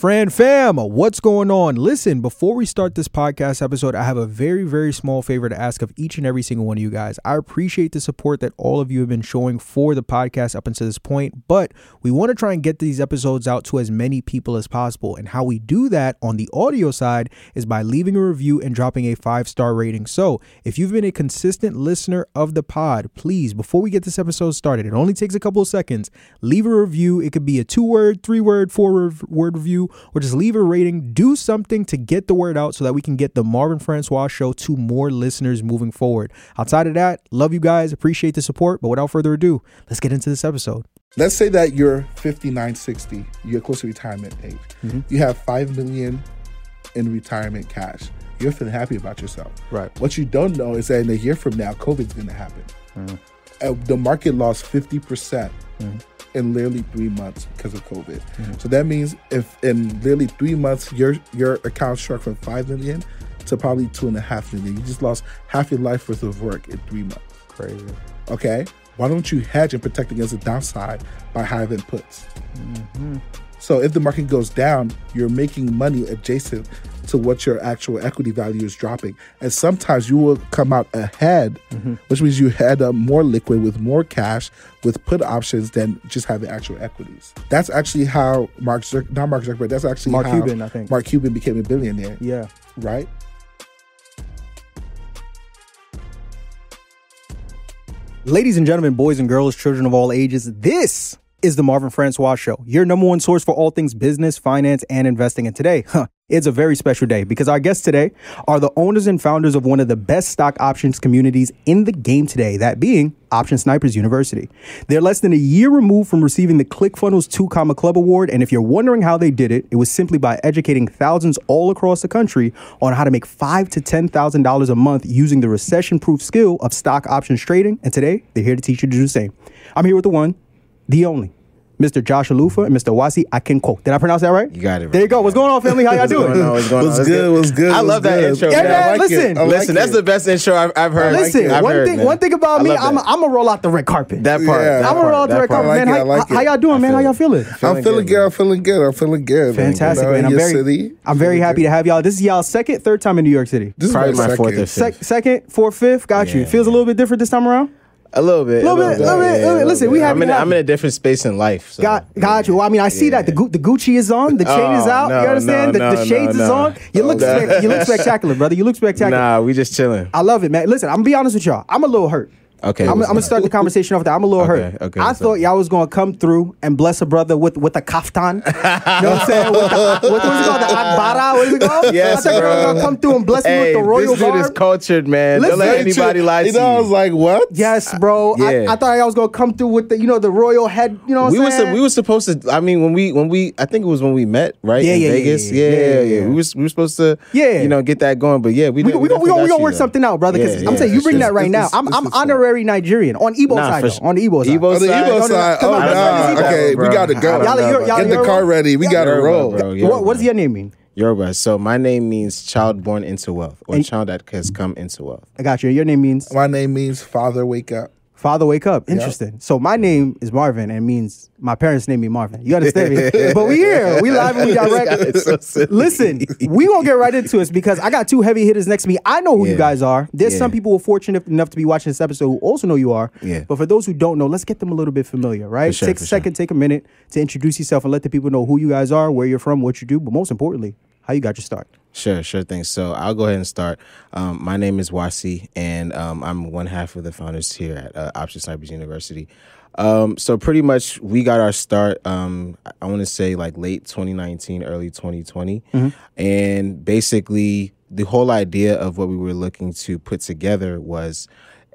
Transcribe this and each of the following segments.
Fran fam, what's going on? Listen, before we start this podcast episode, I have a very, very small favor to ask of each and every single one of you guys. I appreciate the support that all of you have been showing for the podcast up until this point, but we want to try and get these episodes out to as many people as possible. And how we do that on the audio side is by leaving a review and dropping a five star rating. So if you've been a consistent listener of the pod, please, before we get this episode started, it only takes a couple of seconds, leave a review. It could be a two word, three word, four word review or just leave a rating. Do something to get the word out so that we can get the Marvin Francois show to more listeners moving forward. Outside of that, love you guys, appreciate the support. But without further ado, let's get into this episode. Let's say that you're 59, 60, you're close to retirement age. Mm-hmm. You have 5 million in retirement cash. You're feeling happy about yourself. Right. What you don't know is that in a year from now, COVID's going to happen. Mm-hmm. Uh, the market lost 50% Mm-hmm. In literally three months because of COVID. Mm-hmm. So that means if in literally three months your your account shrunk from five million to probably two and a half million. You just lost half your life worth of work in three months. Crazy. Okay? Why don't you hedge and protect against the downside by having puts? Mm-hmm. So if the market goes down, you're making money adjacent to what your actual equity value is dropping. And sometimes you will come out ahead, mm-hmm. which means you had up more liquid with more cash with put options than just having actual equities. That's actually how Mark Zuck, not Mark Zuckerberg, that's actually Mark how Cuban, I think. Mark Cuban became a billionaire, Yeah. right? Ladies and gentlemen, boys and girls, children of all ages, this is the Marvin Francois Show, your number one source for all things business, finance, and investing. And today, huh, it's a very special day because our guests today are the owners and founders of one of the best stock options communities in the game today, that being Option Snipers University. They're less than a year removed from receiving the ClickFunnels 2 Comma Club Award. And if you're wondering how they did it, it was simply by educating thousands all across the country on how to make five to $10,000 a month using the recession proof skill of stock options trading. And today, they're here to teach you to do the same. I'm here with the one, the only. Mr. Josh Alufa and Mr. Wasi Akinko. Did I pronounce that right? You got it, There you go. What's going on, family? How y'all doing? going on? What's going What's on? good? What's good? I What's love that good? intro. Yeah, man. man, like listen. like Listen, that's it. the best intro I've, I've heard. Listen, I've one heard, thing, man. one thing about me, I'm, that. Gonna roll out the red carpet. that part. Yeah. I'm gonna roll out the red part. carpet, like man. it, I How, how y'all doing, man? How y'all feeling? I'm Feeling feeling good, good. I'm feeling good. I'm feeling good. Fantastic, You know, man. in I'm your very, city. I'm very happy to have y'all. This is y'all second, third time in New York City. This is Probably my my fourth second. or fifth. Second, fourth, fifth. Got you. Feels a little bit different this time around. A little bit. Little bit, little bit, little bit, little bit. Listen, we happy I'm in, a- have I'm in a different space in life. So. Got, got you. Well, I mean, I see that the the Gucci is on, the chain is Oh, out. no, you understand? no, the, the shades no, is on. You look, Oh, spec- you look spectacular, brother. You look spectacular. Nah, we just chilling. I love it, man. Listen, I'm gonna be honest with y'all. I'm a little hurt. Okay, I'm, I'm gonna start the conversation off there. I'm a little Okay, hurt. okay, I what's thought y'all was gonna come through and bless a brother with with a kaftan. you know what I'm saying? With the, what, what's it called? The agbada? What is it called? Yes, I thought y'all was bro. gonna come through and bless me with the royal this dude is cultured, man. Don't let anybody lie to You know, I was like, what? Yes, bro. I, Yeah. I thought y'all was gonna come through with the you know the royal head. You know what we I'm were saying? su- we were supposed to. I mean, when we when we I think it was when we met, right? Yeah, in yeah, yeah, Vegas. yeah, Yeah, yeah, yeah, yeah, yeah. yeah. We was we were supposed to, Yeah. you know, get that going. But yeah, we we, we, gonna, we, gonna, work something out, brother. Because I'm saying you bring that right now. I'm, this I'm is fun. Honorary Nigerian on Igbo Nah, side, for though, sure. on the Igbo side. Igbo On the side? Igbo No, no, side. come Oh, on, nah. let's go. Okay, we got to I go. don't Y'all- know you're- about y'all- Get the car ready. We got to Yoruba, roll. bro. What, Yoruba. what does your name mean? Yoruba. So my name means child born into wealth, or And- child that has come into wealth. I got you. Your name means My name means Father Wake Up. Father Wake Up. Interesting. So my name is Marvin and it means my parents named me Marvin. You understand me? but we here. We live and we direct. So. Listen, we gonna get right into it because I got two heavy hitters next to me. I know who you guys are. There's Yeah. some people who are fortunate enough to be watching this episode who also know you are. Yeah. But for those who don't know, let's get them a little bit familiar, right? Sure, take a second, take a minute to introduce yourself and let the people know who you guys are, where you're from, what you do, but most importantly, how you got your start. Sure, sure thing. So I'll go ahead and start. Um, my name is Wasi, and um, I'm one half of the founders here at uh, Option Snipers University. Um, so pretty much we got our start. Um, I- I want to say like late 2019, early 2020, and basically the whole idea of what we were looking to put together was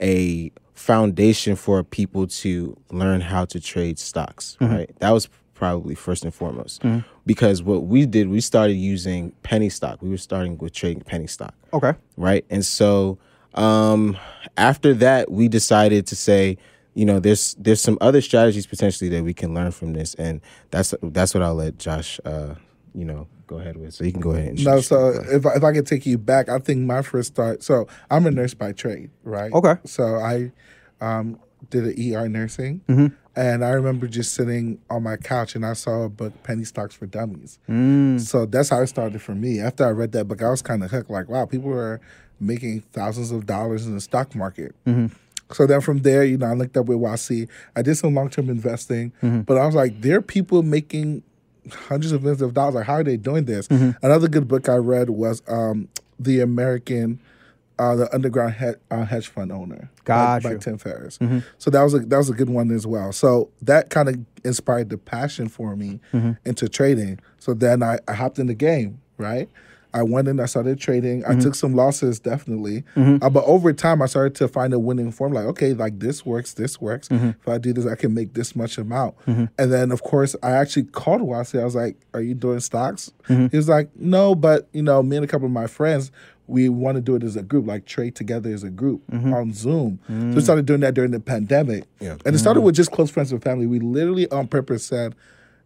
a foundation for people to learn how to trade stocks. Right, that was probably first and foremost because what we did we started using penny stock we were starting with trading penny stock Okay. right and so um after that we decided to say you know there's there's some other strategies potentially that we can learn from this and that's that's what i'll let josh uh you know go ahead with so you can go ahead and No, so if I, if I could take you back, I think my first start. So I'm a nurse by trade, right? Okay. So I um, did an ER nursing. And I remember just sitting on my couch and I saw a book, Penny Stocks for Dummies. Mm. So that's how it started for me. After I read that book, I was kind of hooked. Like, wow, people are making thousands of dollars in the stock market. So then from there, you know, I linked up with Wasi. I did some long term investing, but I was like, there are people making hundreds of millions of dollars. Like, how are they doing this? Another good book I read was um, The American. Uh, the underground he- uh, hedge fund owner, by, Got by you. Tim Ferriss. Mm-hmm. So that was a that was a good one as well. So that kind of inspired the passion for me mm-hmm. into trading. So then I, I hopped in the game, right? I went in, I started trading. I mm-hmm. took some losses, definitely. Uh, but over time, I started to find a winning form. Like, okay, like this works, this works. If I do this, I can make this much amount. And then, of course, I actually called Wasi. I was like, "Are you doing stocks?" He was like, "No, but you know, me and a couple of my friends." We want to do it as a group, like trade together as a group mm-hmm. on Zoom. So we mm. started doing that during the pandemic. Yeah. And it started mm. with just close friends and family. We literally on purpose said,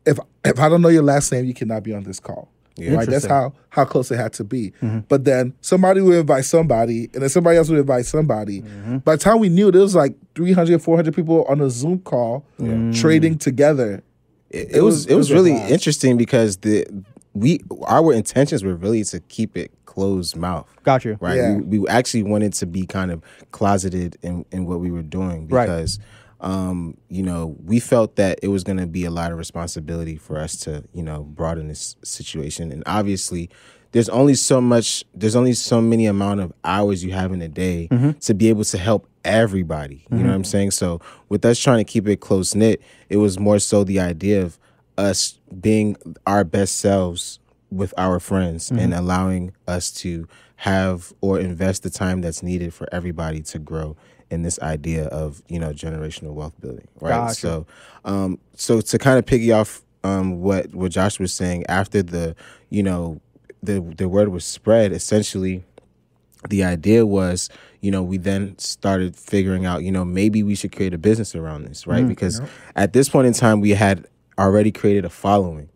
if if I don't know your last name, you cannot be on this call. Yeah. Right. That's how how close it had to be. Mm-hmm. But then somebody would invite somebody, and then somebody else would invite somebody. Mm-hmm. By the time we knew, there was like 300, 400 people on a Zoom call mm. trading together. it, it was it was really blast. interesting because the we our intentions were really to keep it closed mouth. Got you. right? Yeah. we, we actually wanted to be kind of closeted in, in what we were doing Right. because um you know we felt that it was going to be a lot of responsibility for us to you know broaden this situation. And obviously there's only so much there's only so many amount of hours you have in a day to be able to help everybody. You know what i'm saying? So with us trying to keep it close knit it was more so the idea of us being our best selves with our friends and allowing us to have or invest the time that's needed for everybody to grow in this idea of you know generational wealth building right? Gotcha. so um so to kind of piggy off um what what Josh was saying after the you know the the word was spread essentially the idea was you know we then started figuring out you know maybe we should create a business around this right? Because at this point in time we had already created a following.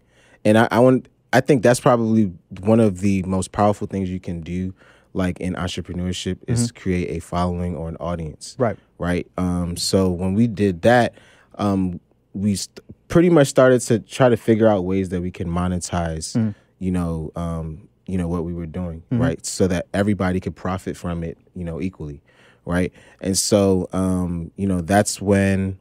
And i, I want i think that's probably one of the most powerful things you can do like in entrepreneurship is create a following or an audience. Right. right? Um so when we did that um we st- pretty much started to try to figure out ways that we can monetize you know um you know what we were doing right? So that everybody could profit from it you know equally right? And so um you know that's when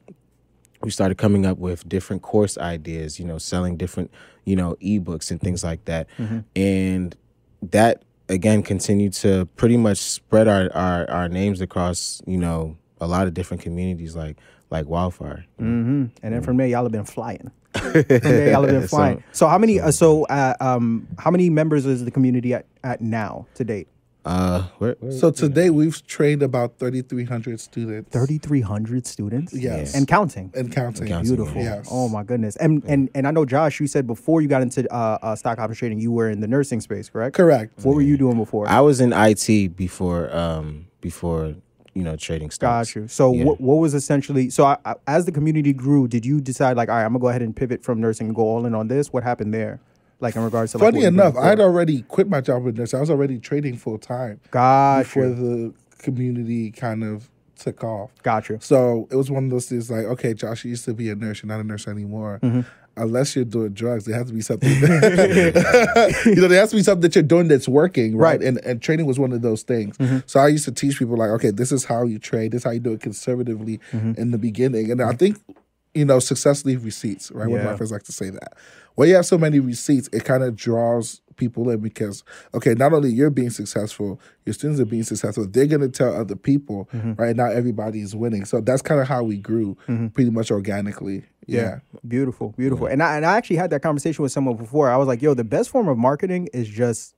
we started coming up with different course ideas you know selling different you know ebooks and things like that and that again continued to pretty much spread our, our our names across you know a lot of different communities like like wildfire hmm And then from there, y'all have been flying. There, y'all have been So- flying. So how many? Uh, so uh, um, how many members is the community at, at now to date? Uh where, where- So today we've trained about 3,300 students. Thirty three hundred students. Yes. and counting. And counting. And counting. Beautiful. Yes. Oh my goodness. And and and I know Josh, you said before you got into uh, uh, stock option trading, you were in the nursing space, correct? Correct. What were you doing before? i was in it before um before you know trading stocks Got you. So Yeah. what, what was essentially so I, I, as the community grew, did you decide like, all right, I'm gonna go ahead and pivot from nursing and go all in on this? What happened there? Like in regards to like, Funny were enough, I'd already quit my job with nurse. I was already trading full time got before the community kind of took off. Got you. So it was one of those things like, okay, Josh, you used to be a nurse. You're not a nurse anymore. Mm-hmm. Unless you're doing drugs, there has to be something. you know, there has to be something that you're doing that's working, right? Right. Mm-hmm. And and training was one of those things. So I used to teach people like, okay, this is how you trade. This is how you do it conservatively Mm-hmm. in the beginning. And I think, you know, success leaves receipts, right? One of my friends like to say that. When you have so many receipts, it kind of draws people in because okay, not only you're being successful, your students are being successful. They're gonna tell other people, Mm-hmm. right? Now everybody's winning. So that's kind of how we grew, pretty much organically. Yeah. Beautiful, beautiful. And I and I actually had that conversation with someone before. I was like, yo, the best form of marketing is just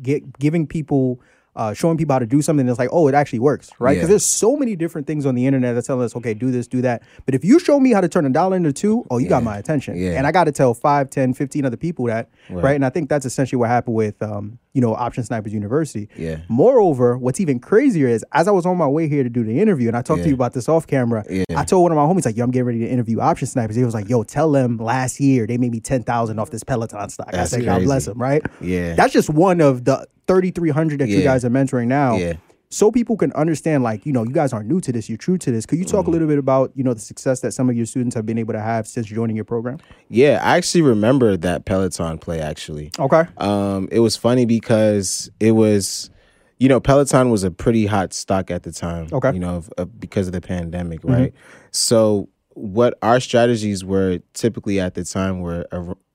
get giving people uh, showing people how to do something that's like, oh, it actually works, right? Because Yeah. there's so many different things on the internet that tell us, okay, do this, do that. But if you show me how to turn a dollar into two, oh, you got my attention. Yeah. And I got to tell 5, 10, 15 other people that, right? Right. And I think that's essentially what happened with, um, you know, Option Snipers University. Yeah. Moreover, what's even crazier is as I was on my way here to do the interview, and I talked to you about this off camera, Yeah. I told one of my homies, like, yo, I'm getting ready to interview Option Snipers. He was like, yo, tell them last year they made me 10,000 off this Peloton stock. That's I said, God bless crazy. them, right? Yeah. That's just one of the 3,300 that you guys are mentoring now. Yeah. So people can understand, like, you know, you guys aren't new to this, you're true to this. Could you talk Mm-hmm. a little bit about, you know, the success that some of your students have been able to have since joining your program? Yeah, I actually remember that Peloton play actually. Okay. Um, it was funny because it was, you know, Peloton was a pretty hot stock at the time. Okay. You know, of, of, because of the pandemic, right? So what our strategies were typically at the time were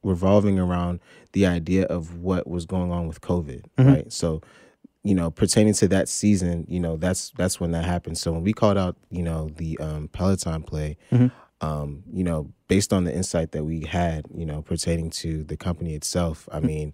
revolving around the idea of what was going on with COVID, right? So, you know, pertaining to that season, you know, that's that's when that happened. So when we called out, you know, the um, Peloton play, um, you know, based on the insight that we had, you know, pertaining to the company itself, I mean,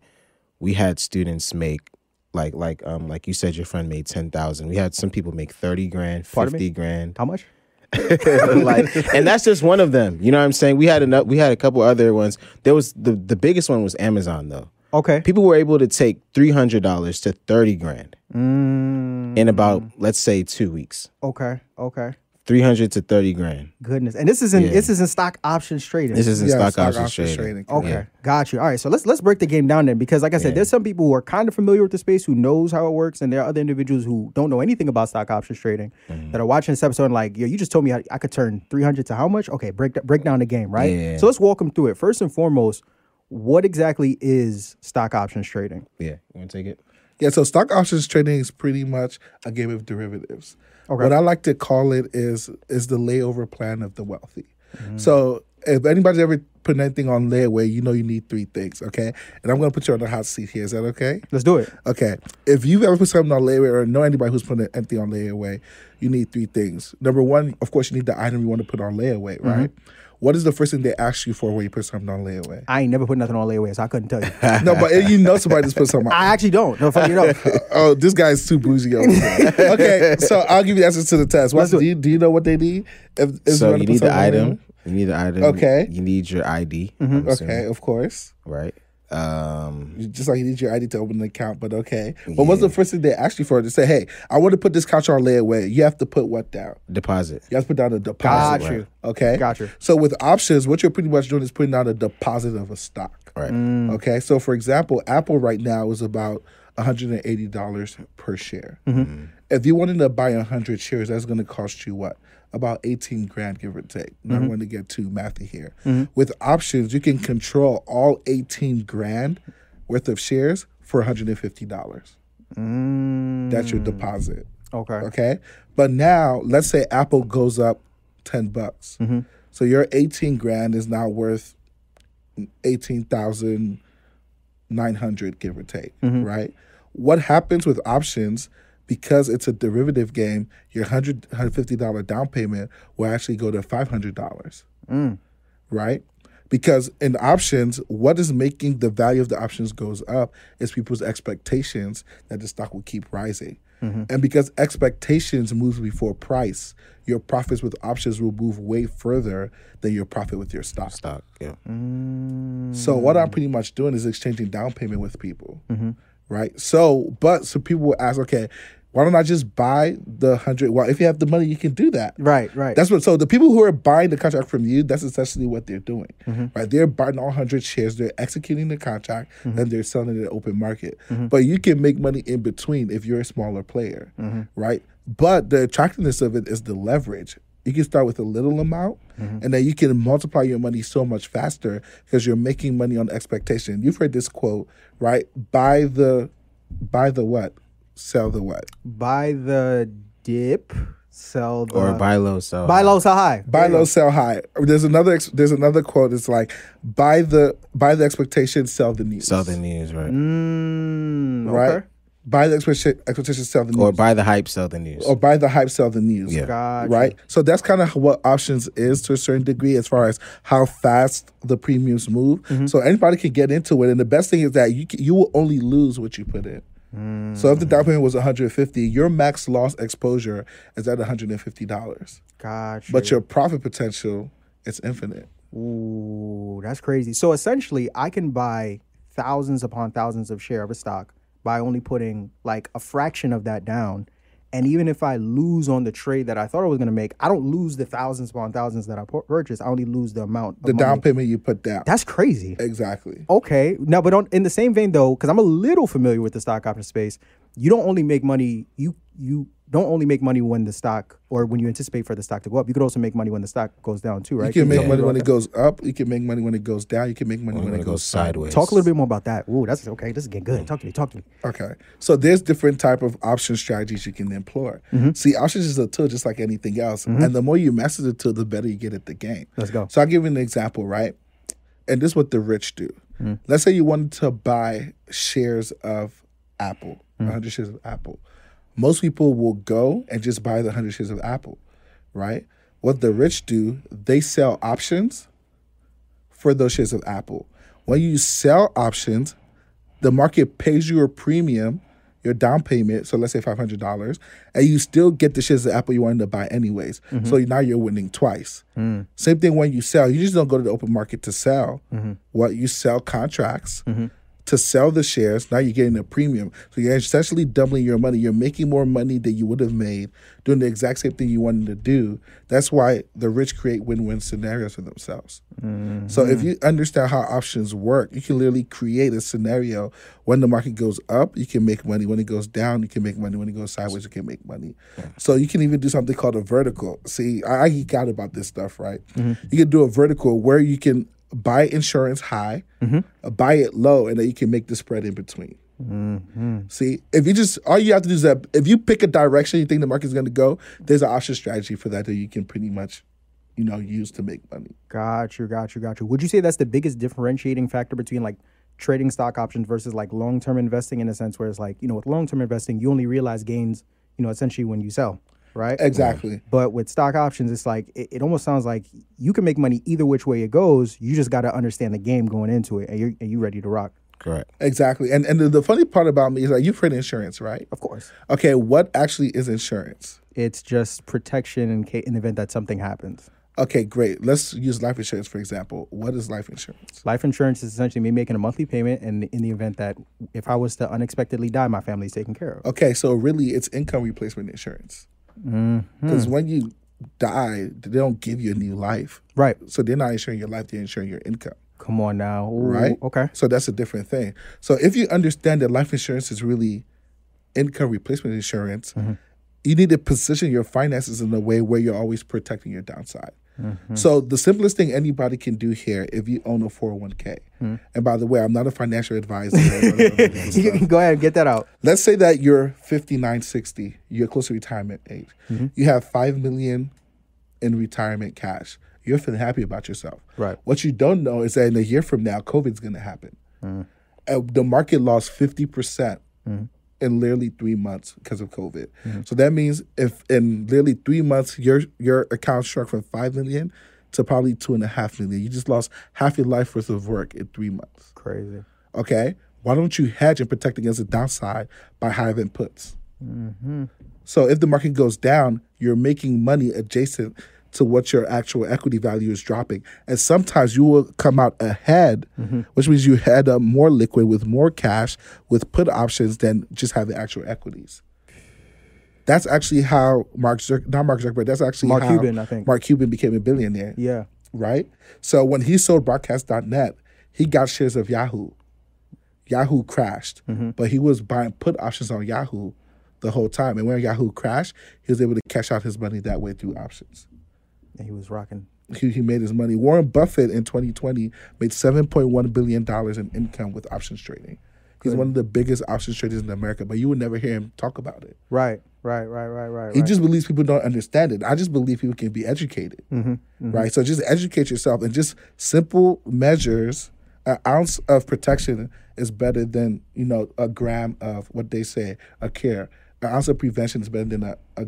we had students make like like um like you said your friend made 10,000. We had some people make 30 grand? 50 grand. How much? like and that's just one of them. You know what I'm saying? We had enough we had a couple other ones. There was the the biggest one was Amazon though. Okay. People were able to take $300 to 30 grand Mm, in about let's say 2 weeks. okay. Okay. 300 to 30 grand. Goodness. And this isn't Yeah. this isn't stock options trading. This isn't Yeah, stock, stock options options trading. trading. Okay, Yeah. got you. All right, so let's let's break the game down then, because like I said, Yeah. there's some people who are kind of familiar with the space who knows how it works, and there are other individuals who don't know anything about stock options trading Mm-hmm. that are watching this episode and like, yo, you just told me I, I could turn 300 to how much? Okay, break break down the game, right? Yeah. So let's walk them through it. First and foremost, what exactly is stock options trading? Yeah, you want to take it? Yeah, so stock options trading is pretty much a game of derivatives. Okay. What I like to call it is is the layover plan of the wealthy. Mm-hmm. So if anybody's ever put anything on layaway, you know you need three things, okay? And I'm gonna put you on the hot seat here. Is that okay? Let's do it. Okay. If you've ever put something on layaway or know anybody who's put anything on layaway, you need three things. Number one, of course, you need the item you want to put on layaway, right? What is the first thing they ask you for when you put something on layaway? I ain't never put nothing on layaway, so I couldn't tell you. no, but you know somebody just put something on. I actually don't. No, funny enough. oh, this guy's too bougie. over okay, so I'll give you the answers to the test. What's, Let's do do, you, do you know what they need? If, if So wanna you need the something on item. You need the item. Okay. You need your ID. Mm-hmm. I'm there? assuming, Okay, of course. Right. Um. Just like you need your ID to open an account, but okay. But what's the first thing they ask you for? To say, hey, I want to put this couch on layaway. You have to put what down? Deposit. You have to put down a deposit. Got you. Okay. Got you. So with options, what you're pretty much doing is putting down a deposit of a stock. Right. Mm. Okay. So for example, Apple right now is about $180 per share. Mm-hmm. If you wanted to buy 100 shares, that's going to cost you what? About 18 grand, give or take. Not Mm-hmm. going to get too mathy here. With options, you can control all 18 grand worth of shares for $150. Mm, That's your deposit. okay. Okay. But now, let's say Apple goes up 10 bucks. Mm-hmm. So your 18 grand is now worth 18,900, give or take, Mm-hmm. right? What happens with options, because it's a derivative game, your $100, $150 down payment will actually go to $500, Mm. right? Because in options, what is making the value of the options goes up is people's expectations that the stock will keep rising. Mm-hmm. And because expectations moves before price, your profits with options will move way further than your profit with your stock. Stock. Yeah. Mm. So what I'm pretty much doing is exchanging down payment with people, mm-hmm. right? So, but so people will ask, okay, why don't I just buy the hundred? Well, if you have the money, you can do that. Right, right. That's what. So the people who are buying the contract from you, that's essentially what they're doing, mm-hmm. right? They're buying all hundred shares. They're executing the contract, mm-hmm. and they're selling it in the open market. Mm-hmm. But you can make money in between if you're a smaller player, right? But the attractiveness of it is the leverage. You can start with a little amount, and then you can multiply your money so much faster because you're making money on expectation. You've heard this quote, right? Buy the, buy the what? Sell the what? buy the dip, sell the Or buy low, sell. buy low, sell high. buy low, sell high. There's another. ex- There's another quote. It's like buy the buy the expectation, sell the news. Sell the news, right? Mm, right. okay. Buy the expectation, expectation, sell the news. Or buy the hype, sell the news. or buy the hype, sell the news. Yeah. Gotcha. Right. So that's kind of what options is to a certain degree, as far as how fast the premiums move. Mm-hmm. So anybody can get into it, and the best thing is that you can, you will only lose what you put in. Mm. So if the down payment was 150, your max loss exposure is at 150 dollars, Gotcha. but your profit potential is infinite. Ooh, that's crazy. So essentially, I can buy thousands upon thousands of share of a stock by only putting like a fraction of that down. And even if I lose on the trade that I thought I was going to make, I don't lose the thousands upon thousands that I purchased. I only lose the amount. Of The money. down payment you put down. That's crazy. exactly. Okay. Now, but on, in the same vein, though, because I'm a little familiar with the stock option space, you don't only make money. You you don't only make money when the stock or when you anticipate for the stock to go up. You could also make money when the stock goes down too, right? You can make tell money when it goes up. You can make money when it goes down. You can make money when, when it goes sideways. Talk a little bit more about that. Ooh, that's okay. This is getting good. Talk to me. Talk to me. Okay, so there's different type of option strategies you can employ. Mm-hmm. See, options is a tool just like anything else, and the more you master the tool, the better you get at the game. Let's go. So I'll give you an example, right? And this is what the rich do. Mm-hmm. Let's say you wanted to buy shares of Apple, Mm-hmm. 100 shares of Apple. Most people will go and just buy the 100 shares of Apple, right? What the rich do, they sell options for those shares of Apple. When you sell options, the market pays you a premium, your down payment, so let's say $500, and you still get the shares of Apple you wanted to buy anyways. Mm-hmm. So now you're winning twice. Mm. Same thing when you sell. You just don't go to the open market to sell. Mm-hmm. What you sell contracts mm-hmm. To sell the shares. Now you're getting a premium. So you're essentially doubling your money. You're making more money than you would have made doing the exact same thing you wanted to do. That's why the rich create win-win scenarios for themselves. So if mm-hmm. you understand how options work, you can literally create a scenario when the market goes up, you can make money. When it goes down, you can make money. When it goes sideways, you can make money. So you can even do something called a vertical. See, I, I geek out about this stuff, right? Mm-hmm. You can do a vertical where you can buy insurance high, uh, buy it low, and then you can make the spread in between. See, if you just all you have to do is that if you pick a direction you think the market's going to go, there's an option strategy for that that you can pretty much, you know, use to make money. Got you, got you, got you. Would you say that's the biggest differentiating factor between like trading stock options versus like long term investing in a sense where it's like, you know, with long term investing, you only realize gains, you know, essentially when you sell, right? Exactly. But with stock options, it's like it, it almost sounds like you can make money either which way it goes. You just got to understand the game going into it, and you're and you ready to rock. Correct. Exactly. And and the, the funny part about me is like you've heard insurance, right? Of course, Okay, what actually is insurance? it's just protection in case in the event that something happens. Okay, great. Let's use life insurance for example. What is life insurance? Life insurance is essentially me making a monthly payment, and in the event that if I was to unexpectedly die, my family's taken care of. Okay, so really it's income replacement insurance. Mm-hmm. Because when you die, they don't give you a new life. Right. So they're not insuring your life, they're insuring your income. Come on now. Ooh, right? Okay. So that's a different thing. So if you understand that life insurance is really income replacement insurance, mm-hmm. you need to position your finances in a way where you're always protecting your downside. Mm-hmm. So the simplest thing anybody can do here, if you own a 401k, mm-hmm. and by the way, I'm not a financial advisor. You can Go ahead and get that out. Let's say that you're 59, 60, you're close to retirement age. Mm-hmm. You have five million in retirement cash. You're feeling happy about yourself. Right. What you don't know is that in a year from now, COVID's going to happen. Uh, the market lost 50% in literally three months because of COVID. Mm-hmm. So that means if in literally three months, your your account shrunk from five million to probably two and a half million. You just lost half your life worth of work in three months. Crazy. Okay. Why don't you hedge and protect against the downside by having puts? Mm-hmm. So if the market goes down, you're making money adjacent to what your actual equity value is dropping. And sometimes you will come out ahead, mm-hmm. which means you had up more liquid with more cash with put options than just having actual equities. That's actually how Mark Zuck, not Mark Zuckerberg, that's actually Mark how Cuban, I think. Mark Cuban became a billionaire Yeah. right? So when he sold broadcast.net, he got shares of Yahoo. Yahoo crashed, mm-hmm. but he was buying put options on Yahoo the whole time. And when Yahoo crashed, he was able to cash out his money that way through options. And he was rocking. He, he made his money. Warren Buffett in 2020 made $7.1 billion in income with options trading. He's one of the biggest options traders in America, but you would never hear him talk about it. Right. Right. Right. Right. Right. He right. just believes people don't understand it. I just believe people can be educated, mm-hmm, mm-hmm. right? So just educate yourself and just simple measures. An ounce of protection is better than you know a gram of what they say a care. An ounce of prevention is better than a, a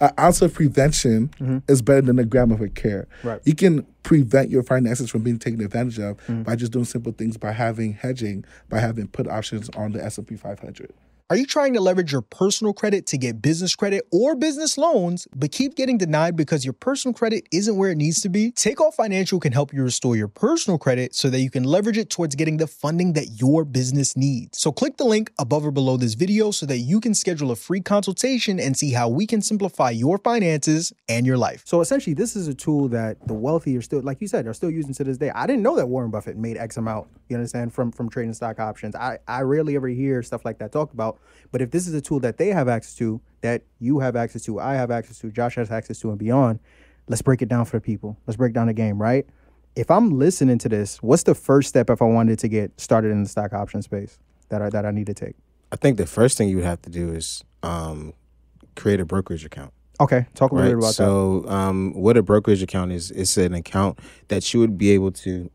an ounce of prevention mm-hmm. is better than a gram of a care. Right. You can prevent your finances from being taken advantage of mm-hmm. by just doing simple things, by having hedging, by having put options on the S and P 500. Are you trying to leverage your personal credit to get business credit or business loans, but keep getting denied because your personal credit isn't where it needs to be? Takeoff Financial can help you restore your personal credit so that you can leverage it towards getting the funding that your business needs. So click the link above or below this video so that you can schedule a free consultation and see how we can simplify your finances and your life. So essentially, this is a tool that the wealthy are still, like you said, are still using to this day. I didn't know that Warren Buffett made X amount, you understand, from from trading stock options. I, I rarely ever hear stuff like that talked about. But if this is a tool that they have access to, that you have access to, I have access to, Josh has access to, and beyond, let's break it down for the people. Let's break down the game, right? If I'm listening to this, what's the first step if I wanted to get started in the stock option space that I that I need to take? I think the first thing you would have to do is um, create a brokerage account. Okay, talk a little Right. bit about that. so, um, what a brokerage account is, it's an account that you would be able to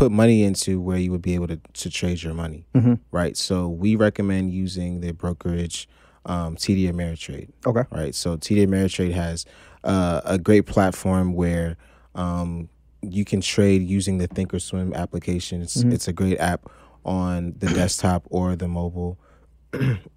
put money into where you would be able to, to trade your money. Mm-hmm. Right. So, we recommend using the brokerage um, TD Ameritrade. Okay. Right. So, TD Ameritrade has uh, a great platform where um, you can trade using the Thinkorswim application. It's, Mm-hmm. it's a great app on the desktop or the mobile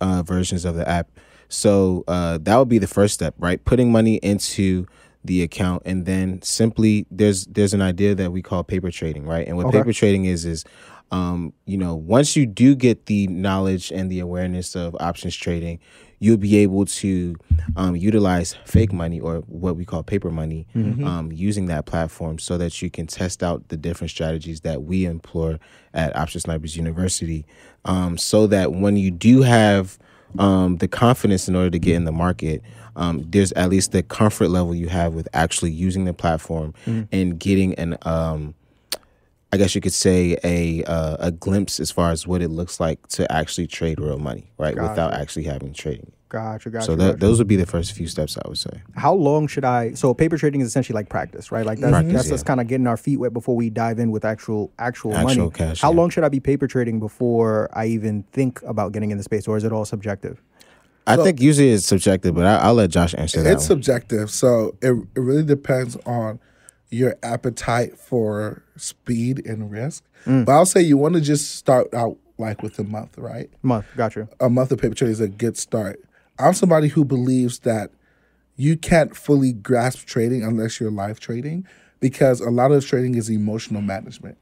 uh, versions of the app. So uh, that would be the first step, right? Putting money into the account, and then simply there's there's an idea that we call paper trading, right? And what Okay. paper trading is is um, you know once you do get the knowledge and the awareness of options trading, you'll be able to um, utilize fake money or what we call paper money um, using that platform so that you can test out the different strategies that we employ at Option Snipers University um, so that when you do have um, the confidence in order to get in the market, um, there's at least the comfort level you have with actually using the platform and getting an um, I guess you could say a uh, a glimpse as far as what it looks like to actually trade real money, right? Without actually having trading. Gotcha, gotcha. So gotcha. those would be the first few steps I would say. how long should I? So paper trading is essentially like practice, right? Like that's Practice, that's yeah. us kind of getting our feet wet before we dive in with actual actual, Actual money. cash, how yeah. long should I be paper trading before I even think about getting in the space, or is it all subjective? I think usually it's subjective, but I, I'll let Josh answer that. It's one. subjective, so it, it really depends on your appetite for speed and risk. Mm. But I'll say you want to just start out like with a month, right? Month, gotcha. A month of paper trading is a good start. I'm somebody who believes that you can't fully grasp trading unless you're live trading because a lot of trading is emotional management.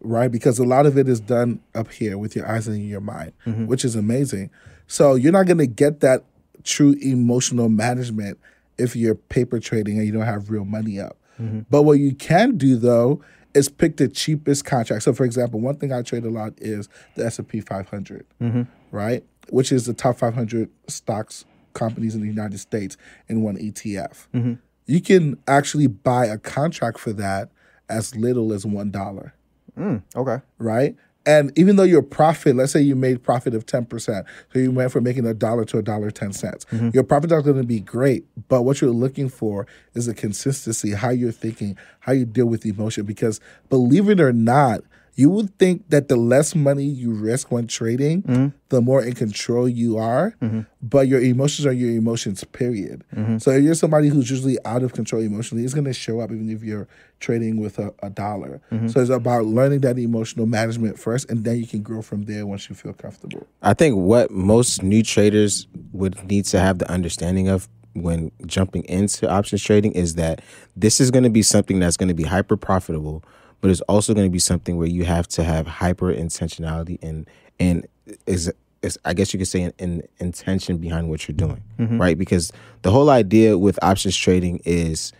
Right? Because a lot of it is done up here with your eyes and your mind, which is amazing. So you're not going to get that true emotional management if you're paper trading and you don't have real money up. Mm-hmm. But what you can do though is pick the cheapest contract. So for example, one thing I trade a lot is the S&P 500, mm-hmm. right? Which is the top 500 stocks companies in the United States in one ETF. Mm-hmm. You can actually buy a contract for that as little as $1 mm, Okay. right? And even though your profit, let's say you made profit of 10%, so you went from making a dollar to a dollar 10 cents, mm-hmm. your profit is going to be great. But what you're looking for is a consistency, how you're thinking, how you deal with emotion. Because believe it or not, you would think that the less money you risk when trading, mm-hmm. the more in control you are. Mm-hmm. But your emotions are your emotions, period. Mm-hmm. So if you're somebody who's usually out of control emotionally, it's going to show up even if you're trading with a, a dollar. So it's about learning that emotional management first, and then you can grow from there once you feel comfortable. I think what most new traders would need to have the understanding of when jumping into options trading is that this is going to be something that's going to be hyper profitable, but it's also going to be something where you have to have hyper intentionality and and is is I guess you could say an, an intention behind what you're doing, right? Because the whole idea with options trading is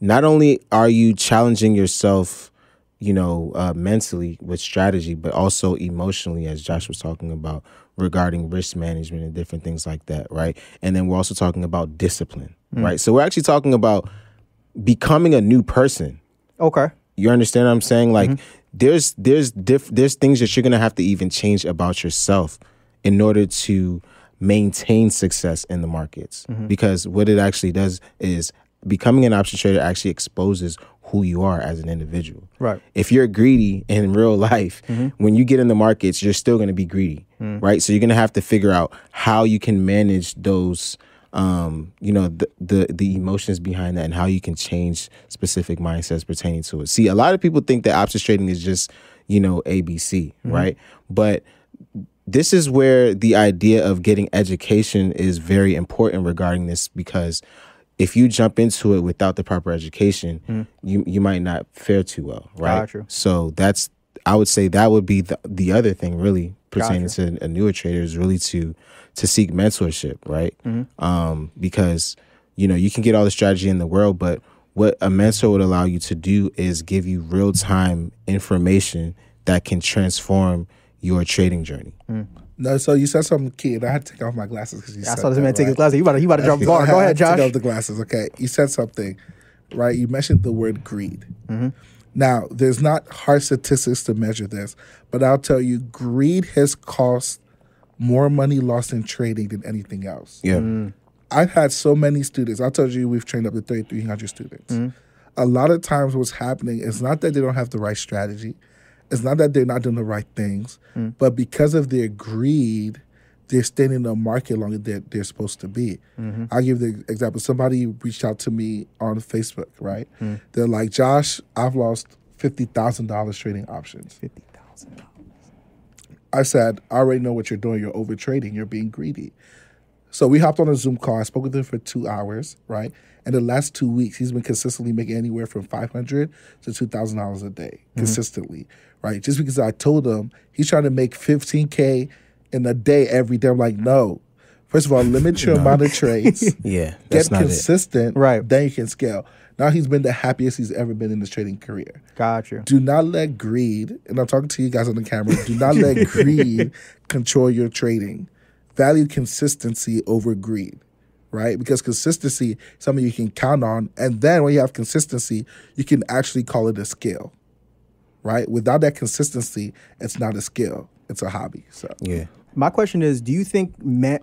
not only are you challenging yourself you know, uh, mentally with strategy, but also emotionally, as Josh was talking about regarding risk management and different things like that, right? And then we're also talking about discipline, right? So we're actually talking about becoming a new person. Okay. You understand what I'm saying? Like mm-hmm. there's there's diff- there's things that you're gonna have to even change about yourself in order to maintain success in the markets. Mm-hmm. Because what it actually does is becoming an option trader actually exposes who you are as an individual. Right. If you're greedy in real life, mm-hmm. when you get in the markets, you're still gonna be greedy. Mm. Right. So you're gonna have to figure out how you can manage those um, you know, the, the the emotions behind that and how you can change specific mindsets pertaining to it. See, a lot of people think that options trading is just, you know, ABC, right? But this is where the idea of getting education is very important regarding this because if you jump into it without the proper education, you you might not fare too well, right? Gotcha. So that's I would say that would be the the other thing really pertaining to a newer trader is really to to seek mentorship, right? Um, because you know you can get all the strategy in the world, but what a mentor would allow you to do is give you real time information that can transform your trading journey. No, so you said something key, and I had to take off my glasses because you said I saw this that, man take his glasses. He about to, he about to jump I bar. Go ahead, to Take off the glasses. Okay, you said something, right? You mentioned the word greed. Mm-hmm. Now, there's not hard statistics to measure this, but I'll tell you, greed has cost more money lost in trading than anything else. Yeah. Mm. I've had so many students. I told you we've trained up to 3,300 students. Mm-hmm. A lot of times, what's happening is not that they don't have the right strategy, it's not that they're not doing the right things, Mm. but because of their greed, they're staying in the market longer than they're supposed to be. Mm-hmm. I'll give the example. Somebody reached out to me on Facebook, right? Mm. They're like, Josh, I've lost $50,000 trading options. Fifty thousand dollars. I said, I already know what you're doing. You're over trading. You're being greedy. So we hopped on a Zoom call. I spoke with him for two hours, right? And the last two weeks, he's been consistently making anywhere from five hundred to two thousand dollars a day, consistently, right? Just because I told him he's trying to make fifteen k in a day every day. I'm like, no. First of all, limit your amount of trades. Yeah. That's Get not it. consistent, Right. Then you can scale. Now he's been the happiest he's ever been in his trading career Got you. do not let greed, and I'm talking to you guys on the camera, do not let greed control your trading. Value consistency over greed, right? Because consistency is something you can count on. And then when you have consistency, you can actually call it a skill, right? Without that consistency, it's not a skill, it's a hobby. So, Yeah. My question is, do you think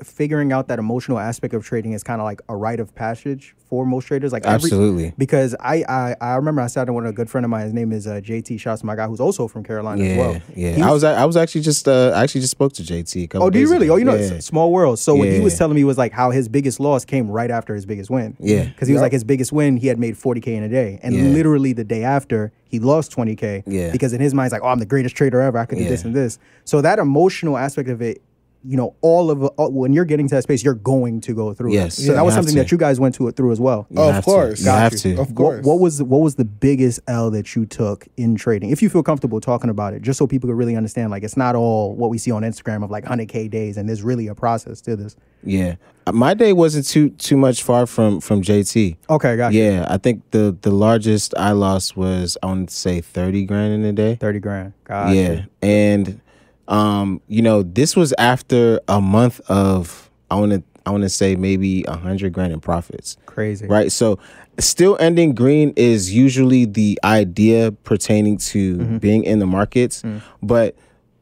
figuring out that emotional aspect of trading is kind of like a rite of passage for most traders? Like every- Absolutely. because I, I I remember I sat down with a good friend of mine. His name is uh, JT Shots, my guy who's also from Carolina Yeah. as well. Yeah. He I was I was actually just uh I actually just spoke to JT a couple Oh, do you really? ago. Oh, you know, Yeah. it's a small world. So what he was telling me was like how his biggest loss came right after his biggest win. Yeah. because he was Yep. like his biggest win, he had made forty k in a day, and Yeah. literally the day after he lost twenty k. Yeah. because in his mind, it's like, oh, I'm the greatest trader ever. I could do this and this. So that emotional aspect of it. You know, all of all, when you're getting to that space, you're going to go through. Yes. it. So Yeah, that was something to. that you guys went to it through as well. You have of to. course. You have you. to. Of course. what was what was the biggest L that you took in trading? If you feel comfortable talking about it, just so people could really understand, like it's not all what we see on Instagram of like 100k days, and there's really a process to this. Yeah. Uh, My day wasn't too too much far from from JT. Okay, got you. Yeah, I think the the largest I lost was I want to say 30 grand in a day. Thirty grand. Got yeah. you. And um you know, this was after a month of I want to I want to say maybe a 100 grand in profits. Crazy. Right? So still ending green is usually the idea pertaining to being in the markets, but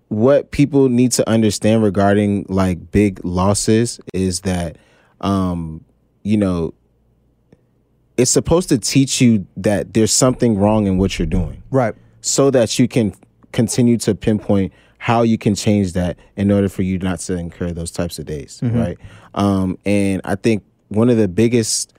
what people need to understand regarding like big losses is that um you know it's supposed to teach you that there's something wrong in what you're doing Right. so that you can continue to pinpoint how you can change that in order for you not to incur those types of days mm-hmm. right? Um, and i think one of the biggest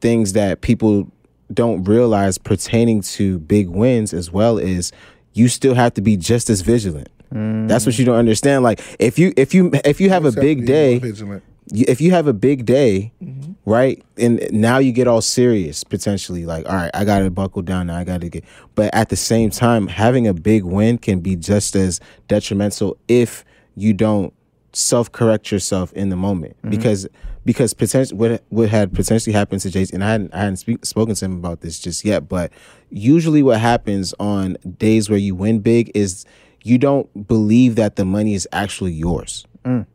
things that people don't realize pertaining to big wins as well is you still have to be just as vigilant. That's what mm. you don't understand. Like if you if you if you have a Just have to big day vigilant. if you have a big day, mm-hmm. Right, and now you get all serious potentially, like, all right, I got to buckle down now, I got to get. But at the same time, having a big win can be just as detrimental if you don't self correct yourself in the moment, mm-hmm. because because potentially what what had potentially happened to Jason, and I hadn't I hadn't speak, spoken to him about this just yet, but usually what happens on days where you win big is you don't believe that the money is actually yours. Mm.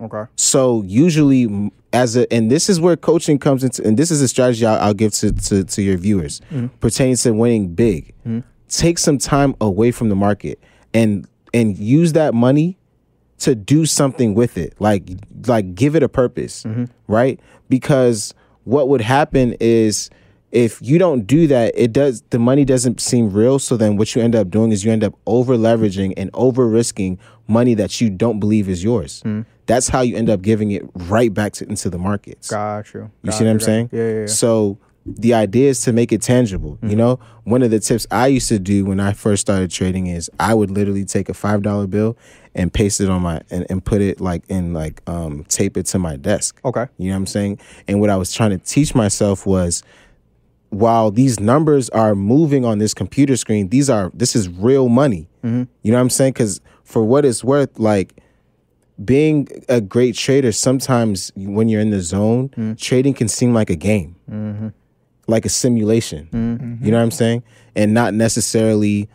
Okay. So usually, as a and this is where coaching comes into, and this is a strategy I'll, I'll give to, to to your viewers mm-hmm. pertaining to winning big. Mm-hmm. Take some time away from the market and and use that money to do something with it, like like give it a purpose, mm-hmm. right? Because what would happen is if you don't do that, it does the money doesn't seem real. So then what you end up doing is you end up over leveraging and over risking money that you don't believe is yours. That's how you end up giving it right back to, into the markets. Got you. You Got see what I'm saying? Yeah, yeah, yeah. So the idea is to make it tangible. You know, one of the tips I used to do when I first started trading is I would literally take a five dollar bill and paste it on my and, and put it like in like um tape it to my desk. Okay. You know what I'm saying? And what I was trying to teach myself was while these numbers are moving on this computer screen, these are this is real money. You know what I'm saying? Because for what it's worth, like being a great trader, sometimes when you're in the zone, trading can seem like a game, like a simulation. You know what I'm saying? And not necessarily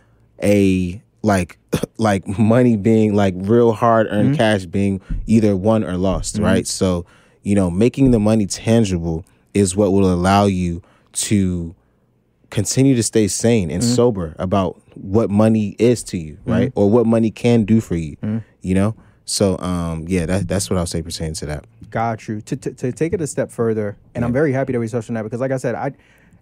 a like like money being like real hard earned Mm-hmm. cash being either won or lost, right? So, you know, making the money tangible is what will allow you to continue to stay sane Mm-hmm. and sober about what money is to you, right? Or what money can do for you. Mm-hmm. You know? So um yeah, that that's what I'll say pertaining to that. Got you. To, to, to take it a step further, and I'm very happy that we touched on that because, like I said, I,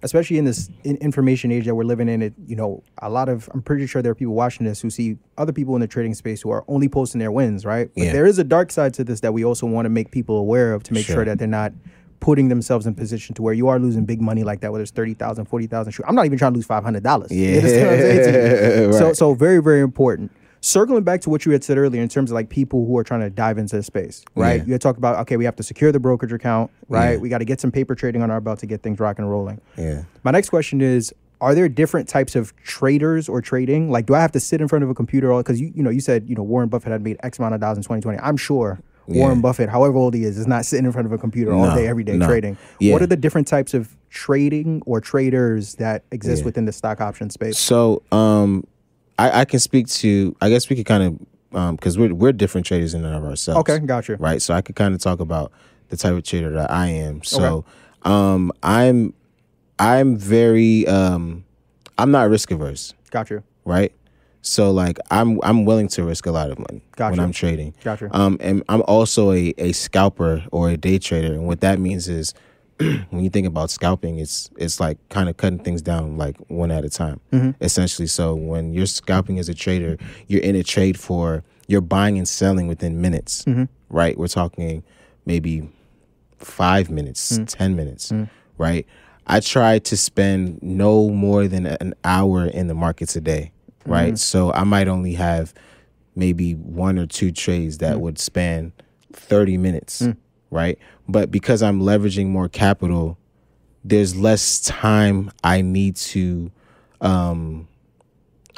especially in this in information age that we're living in, it you know, a lot of I'm pretty sure there are people watching this who see other people in the trading space who are only posting their wins, right? But Yeah. there is a dark side to this that we also want to make people aware of to make sure, Sure. that they're not putting themselves in position to where you are losing big money like that, whether it's 30,000, 40,000. Shoot, I'm not even trying to lose $500. You Yeah. understand what I'm saying to you? So, so very, very important. Circling back to what you had said earlier in terms of like people who are trying to dive into the space, right? Yeah. You had talked about okay, we have to secure the brokerage account, right? Yeah. We got to get some paper trading on our belt to get things rocking and rolling. Yeah. My next question is: Are there different types of traders or trading? Like, do I have to sit in front of a computer all? Because you, you know, you said you know Warren Buffett had made X amount of dollars in 2020. I'm sure Warren Buffett, however old he is, is not sitting in front of a computer all No, day, every day no. trading. Yeah. What are the different types of trading or traders that exist Yeah. within the stock option space? So um I, I can speak to I guess we could kind of um because we're we're different traders in and of ourselves. Okay, gotcha. right? So I could kind of talk about the type of trader that I am. So um I'm I'm very um I'm not risk averse, Gotcha. right? So like I'm I'm willing to risk a lot of money Gotcha. when I'm trading. Gotcha. Um and I'm also a, a scalper or a day trader. And what that means is when you think about scalping, it's it's like kind of cutting things down like one at a time, mm-hmm. essentially. So when you're scalping as a trader, you're in a trade for you're buying and selling within minutes, mm-hmm. right? We're talking maybe five minutes, mm. ten minutes, mm. right? I try to spend no more than an hour in the markets a day, right? Mm-hmm. So I might only have maybe one or two trades that mm. would span 30 minutes, right? But because I'm leveraging more capital, there's less time I need to um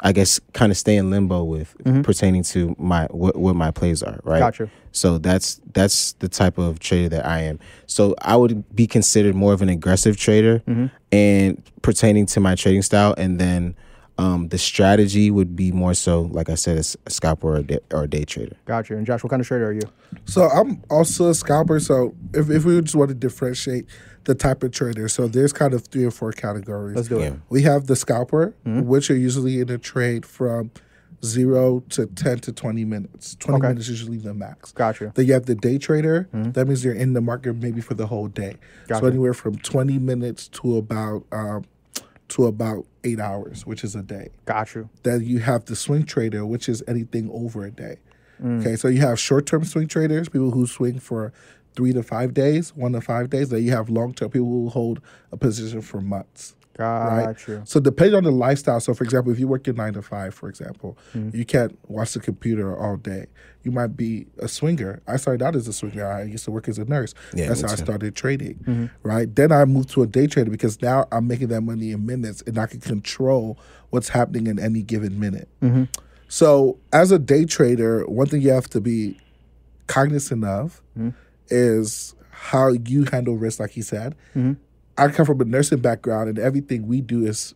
I guess kind of stay in limbo with pertaining to my what, what my plays are, right? Gotcha. So that's that's the type of trader that I am. So I would be considered more of an aggressive trader, and pertaining to my trading style, and then um, the strategy would be more so, like I said, a scalper or a, day, or a day trader. Gotcha. And Josh, what kind of trader are you? So I'm also a scalper. So if, if we just want to differentiate the type of trader, so there's kind of three or four categories. Let's do it. Yeah. We have the scalper, Mm-hmm. which are usually in a trade from zero to 10 to 20 minutes. 20 Okay. minutes is usually the max. Gotcha. you. Then you have the day trader. That means you're in the market maybe for the whole day. Gotcha. So anywhere from 20 minutes to about um, to about eight hours, which is a day. Got you. Then you have the swing trader, which is anything over a day. Mm. Okay, so you have short term swing traders, people who swing for three to five days, one to five days. Then you have long term people who hold a position for months. Got Right. So depending on the lifestyle. So for example, if you work your nine to five, for example, Mm. you can't watch the computer all day. You might be a swinger. I started out as a swinger. I used to work as a nurse. Yeah, That's how I started trading. Mm-hmm. Right. Then I moved to a day trader because now I'm making that money in minutes and I can control what's happening in any given minute. Mm-hmm. So as a day trader, one thing you have to be cognizant of Mm-hmm. is how you handle risk, like he said. I come from a nursing background, and everything we do is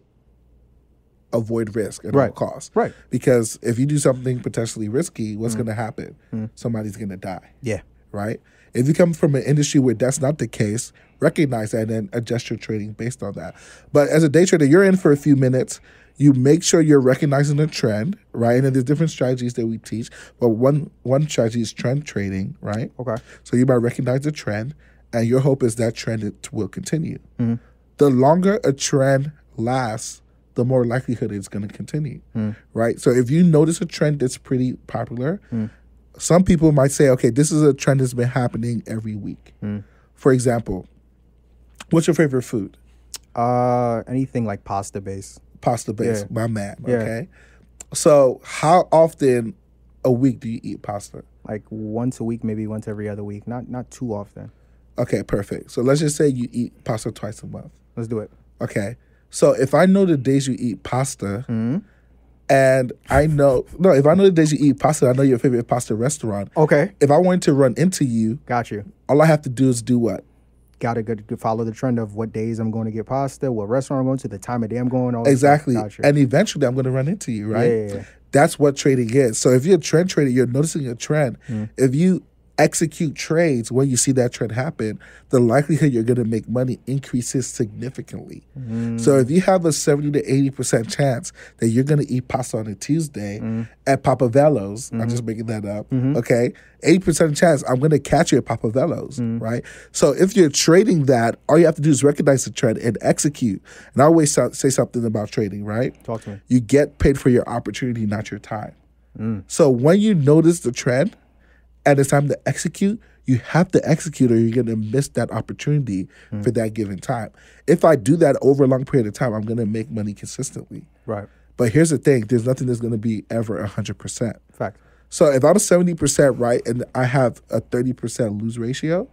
avoid risk at all costs. Right. Because if you do something potentially risky, what's mm. going to happen? Mm. Somebody's going to die. Yeah. Right. If you come from an industry where that's not the case, recognize that and then adjust your trading based on that. But as a day trader, you're in for a few minutes. You make sure you're recognizing the trend, right? And then there's different strategies that we teach. But one one strategy is trend trading, right? Okay. So you might recognize the trend, and your hope is that trend it will continue. Mm-hmm. The longer a trend lasts, the more likelihood it's going to continue, mm-hmm. right? So if you notice a trend that's pretty popular, mm-hmm. some people might say, okay, this is a trend that's been happening every week. For example, what's your favorite food? Uh, anything like pasta base. Pasta base, Yeah. my man. Yeah. Okay. So how often a week do you eat pasta? Like once a week, maybe once every other week. Not not too often. Okay, perfect. So let's just say you eat pasta twice a month. Let's do it. Okay. So if I know the days you eat pasta, Mm-hmm. and I know no, if I know the days you eat pasta, I know your favorite pasta restaurant. Okay. If I wanted to run into you, Got you. all I have to do is do what? Got to to follow the trend of what days I'm going to get pasta, what restaurant I'm going to, the time of day I'm going. All. Exactly. And eventually I'm going to run into you, right? Yeah. That's what trading is. So if you're a trend trader, you're noticing a trend. If you execute trades when you see that trend happen, the likelihood you're going to make money increases significantly. Mm. So if you have a 70 to 80% chance that you're going to eat pasta on a Tuesday mm. at Papa Velo's, I'm mm-hmm. just making that up, mm-hmm. okay? 80% chance I'm going to catch you at Papa Velo's, mm. right? So if you're trading that, all you have to do is recognize the trend and execute. And I always say something about trading, right? Talk to me. You get paid for your opportunity, not your time. So when you notice the trend and it's time to execute, you have to execute or you're going to miss that opportunity hmm. for that given time. If I do that over a long period of time, I'm going to make money consistently. Right. But here's the thing there's nothing that's going to be ever 100%. Fact. So if I'm 70% right and I have a 30% lose ratio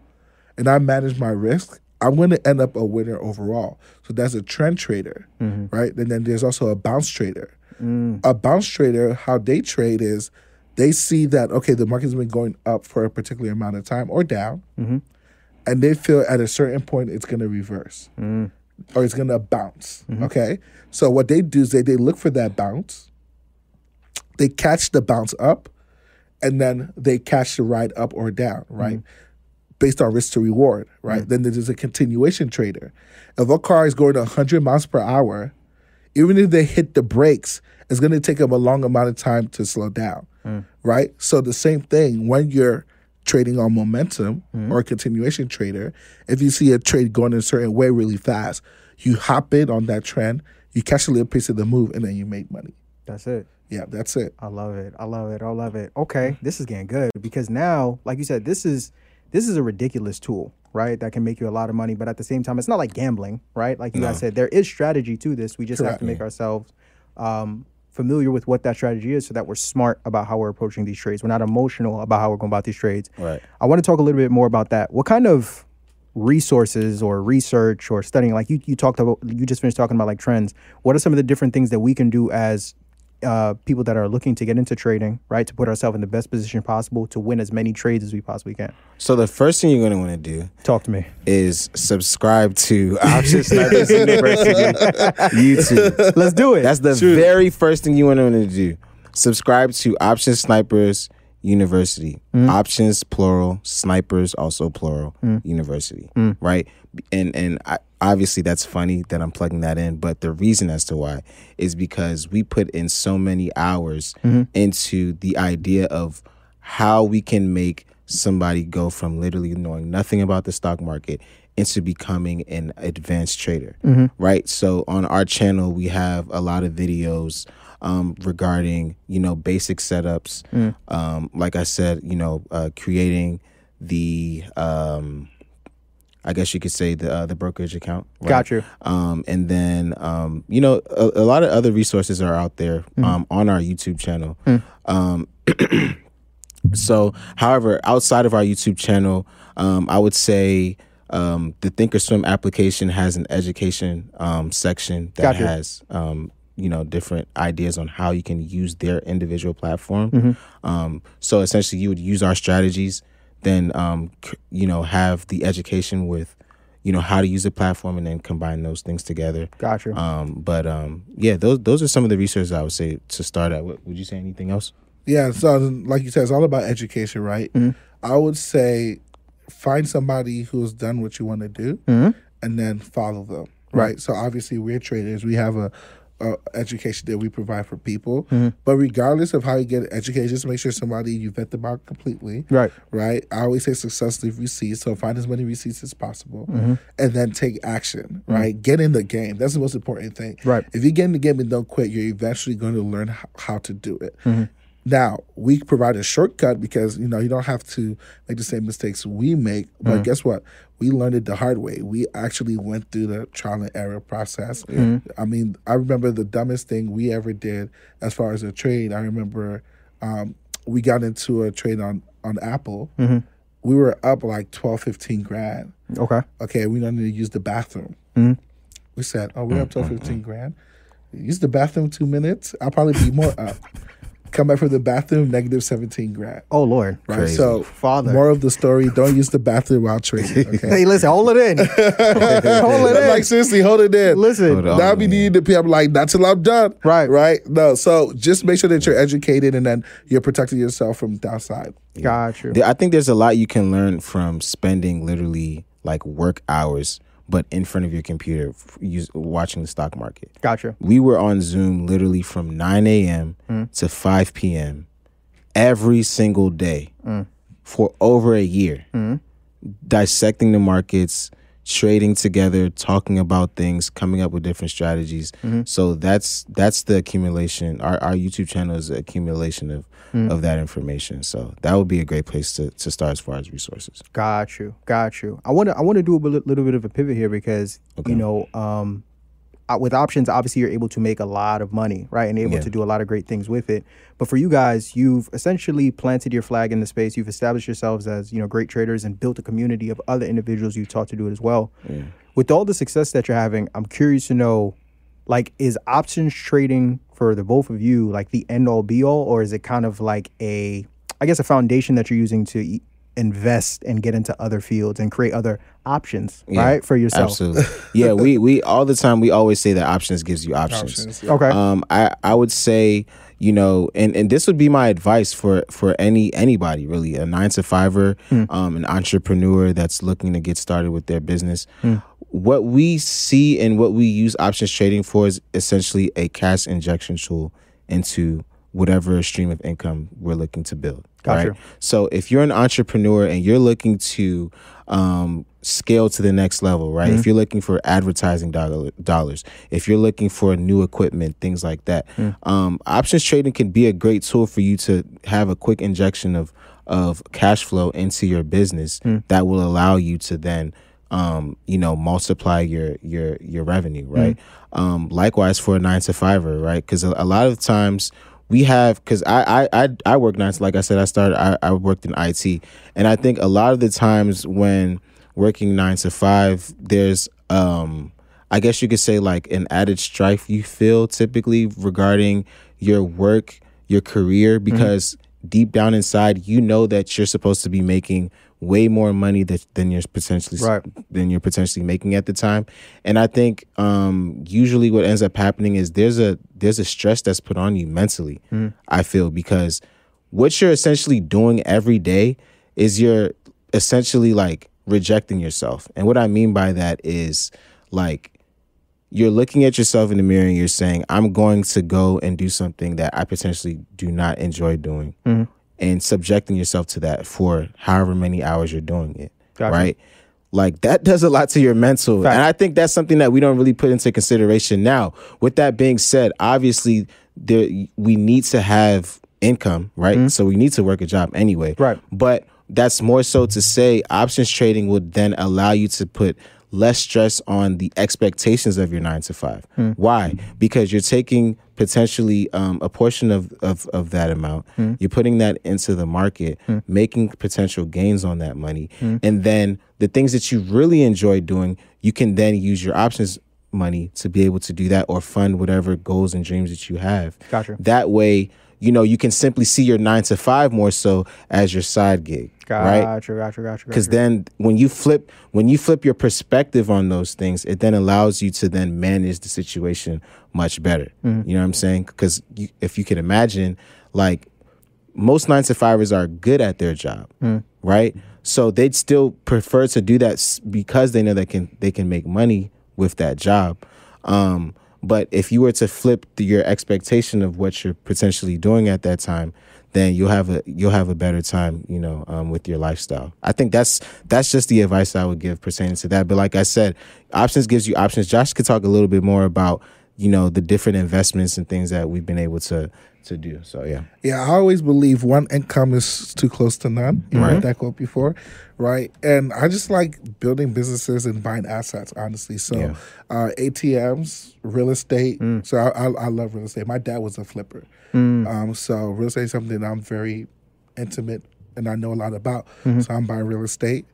and I manage my risk, I'm going to end up a winner overall. So that's a trend trader, mm-hmm. right? And then there's also a bounce trader. Mm. A bounce trader, how they trade is they see that, okay, the market's been going up for a particular amount of time or down, mm-hmm. and they feel at a certain point it's going to reverse mm. or it's going to bounce. Mm-hmm. Okay. So what they do is they, they look for that bounce, they catch the bounce up, and then they catch the ride up or down, mm-hmm. right? Based on risk to reward, right? Mm. Then there's a continuation trader. If a car is going 100 miles per hour, even if they hit the brakes, it's going to take them a long amount of time to slow down, mm. right? So the same thing when you're trading on momentum mm. or a continuation trader, if you see a trade going in a certain way really fast, you hop in on that trend, you catch a little piece of the move, and then you make money. That's it. Yeah, that's it. I love it. I love it. I love it. Okay, this is getting good because now, like you said, this is this is a ridiculous tool, right? That can make you a lot of money, but at the same time, it's not like gambling, right? Like you guys said, there is strategy to this. We just have to Correct. make ourselves um, familiar with what that strategy is, so that we're smart about how we're approaching these trades. We're not emotional about how we're going about these trades. Right. I want to talk a little bit more about that. What kind of resources or research or studying like you you talked about you just finished talking about like trends what are some of the different things that we can do as uh, people that are looking to get into trading right to put ourselves in the best position possible to win as many trades as we possibly can So the first thing you're going to want to do talk to me is subscribe to Option Snipers University YouTube. let's do it That's the very first thing you want to do. Subscribe to Option Snipers University. Mm. Options plural, snipers also plural. Mm. University, mm. right? And and I, obviously that's funny that I'm plugging that in, but the reason as to why is because we put in so many hours into the idea of how we can make somebody go from literally knowing nothing about the stock market into becoming an advanced trader right? So on our channel we have a lot of videos um, regarding you know basic setups. Um, like i said you know uh, creating the um, I guess you could say the uh, the brokerage account. right? Got you. Um, and then um, you know a, a lot of other resources are out there um, on our YouTube channel. Um, so, however, outside of our YouTube channel, um, I would say um, the Thinkorswim application has an education um, section that Gotcha. has um, you know different ideas on how you can use their individual platform. Um, so essentially, you would use our strategies, then um, you know have the education with you know how to use the platform, and then combine those things together. gotcha Um, but um, yeah, those those are some of the resources I would say to start at. Would you say anything else? Yeah, so like you said, it's all about education, right? I would say find somebody who's done what you want to do and then follow them, right? So obviously we're traders. We have a, a education that we provide for people. Mm-hmm. But regardless of how you get educated, just make sure somebody you vet them out completely. Right. Right. I always say success leave receipts. So find as many receipts as possible mm-hmm. and then take action. Mm-hmm. Right. Get in the game. That's the most important thing. Right. If you get in the game and don't quit, you're eventually going to learn how, how to do it. Now we provide a shortcut because you know you don't have to make the same mistakes we make. But guess what? We learned it the hard way. We actually went through the trial and error process. I mean, I remember the dumbest thing we ever did as far as a trade. I remember um, we got into a trade on on Apple. We were up like 12, 15 grand. okay Okay, we wanted to use the bathroom. Mm-hmm. We said, "Oh, we're up to 15 grand. Use the bathroom two minutes. I'll probably be more up." Come back from the bathroom, negative 17 grad. Oh Lord. Right. Crazy. So, Father. more of the story don't use the bathroom while trading. Okay. Hey, listen, hold it in. hold it in. like, seriously, hold it in. listen. Hold on. Now be needing to be, I'm like, not till I'm done. Right. Right. No. So just make sure that you're educated and then you're protecting yourself from downside. Got you. There- I think there's a lot you can learn from spending literally like work hours, but in front of your computer, f- use, watching the stock market. Gotcha. We were on Zoom literally from 9 a.m. Mm. to 5 p.m. every single day mm. for over a year, mm. dissecting the markets, trading together, talking about things, coming up with different strategies. So that's that's the accumulation. Our our YouTube channel is accumulation of of that information. So that would be a great place to to start as far as resources. Got you. Got you. I want to. I want to do a little bit of a pivot here because you know, um, Uh, with options, obviously you're able to make a lot of money, right, and able Yeah. to do a lot of great things with it. But for you guys, you've essentially planted your flag in the space. You've established yourselves as you know great traders and built a community of other individuals You've taught to do it as well. With all the success that you're having, I'm curious to know, like, is options trading for the both of you like the end all be all, or is it kind of like a, I guess, a foundation that you're using to invest and get into other fields and create other options, Yeah, right, for yourself? Absolutely. yeah, we we all the time we always say that options gives you options. Options. Okay. Um, I I would say you know, and and this would be my advice for for any anybody really, a nine to fiver, um, an entrepreneur that's looking to get started with their business. What we see and what we use options trading for is essentially a cash injection tool into whatever stream of income we're looking to build. Gotcha. Right. So if you're an entrepreneur and you're looking to um, scale to the next level, right? If you're looking for advertising dollar, dollars, if you're looking for new equipment, things like that, um, options trading can be a great tool for you to have a quick injection of of cash flow into your business that will allow you to then um, you know, multiply your your your revenue, right? Um, likewise for a nine to fiver, right? Because a, a lot of times we have because I, I I I work nine to like I said I started I, I worked in IT and I think a lot of the times when working nine to five there's um I guess you could say like an added strife you feel typically regarding your work your career because deep down inside you know that you're supposed to be making way more money that, than you're potentially Right. than you're potentially making at the time and i think um usually what ends up happening is there's a there's a stress that's put on you mentally i feel because what you're essentially doing every day is you're essentially like rejecting yourself and what i mean by that is like you're looking at yourself in the mirror and you're saying, I'm going to go and do something that I potentially do not enjoy doing. And subjecting yourself to that for however many hours you're doing it. Gotcha. Right? Like that does a lot to your mental. Fact. And I think that's something that we don't really put into consideration now. With that being said, obviously there we need to have income, right? Mm-hmm. So we need to work a job anyway. Right. But that's more so to say options trading would then allow you to put less stress on the expectations of your nine to five. Hmm. Why? Because you're taking potentially um, a portion of, of, of that amount, hmm. you're putting that into the market, hmm. making potential gains on that money. And then the things that you really enjoy doing, you can then use your options money to be able to do that or fund whatever goals and dreams that you have. Gotcha. That way, you know, you can simply see your nine to five more so as your side gig. Right? Gotcha, gotcha, gotcha. because gotcha. then when you flip when you flip your perspective on those things it then allows you to then manage the situation much better Mm-hmm. you know what i'm saying because you, if you could imagine like most nine to fivers are good at their job Mm. right so they'd still prefer to do that because they know they can they can make money with that job um but if you were to flip the, your expectation of what you're potentially doing at that time then you'll have a you'll have a better time you know um, with your lifestyle. I think that's that's just the advice i would give pertaining to that. But like i said options gives you options. Josh could talk a little bit more about you know the different investments and things that we've been able to to do so yeah Yeah, I always believe one income is too close to none. You Right. heard that quote before, right? And I just like building businesses and buying assets, honestly. So, Yeah. uh, ATMs, real estate. So I, I, I love real estate. My dad was a flipper, Mm. um, so real estate is something I'm very intimate and I know a lot about. Mm-hmm. So I'm buying real estate.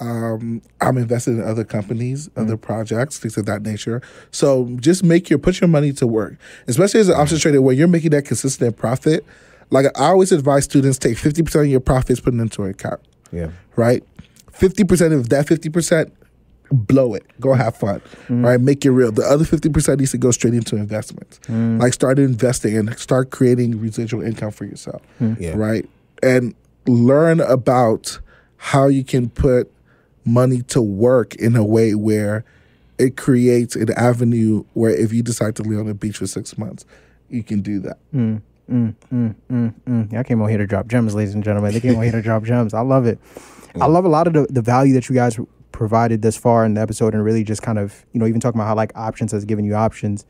Um, I'm invested in other companies, Mm. other projects, things of that nature. So just make your put your money to work, especially as an options trader where you're making that consistent profit. like I always advise students take 50% of your profits, put it into an account, Yeah. right? 50% of that 50%, blow it. Go have fun, right? Make it real. The other 50% needs to go straight into investments. Like start investing and start creating residual income for yourself, Yeah. right? And learn about how you can put money to work in a way where it creates an avenue where if you decide to live on the beach for six months, you can do that. Mm, mm, mm, mm I came on here to drop gems, ladies and gentlemen. They came on here to drop gems. I love it. I love a lot of the, the value that you guys provided this far in the episode, and really just kind of you know even talking about how like options has given you options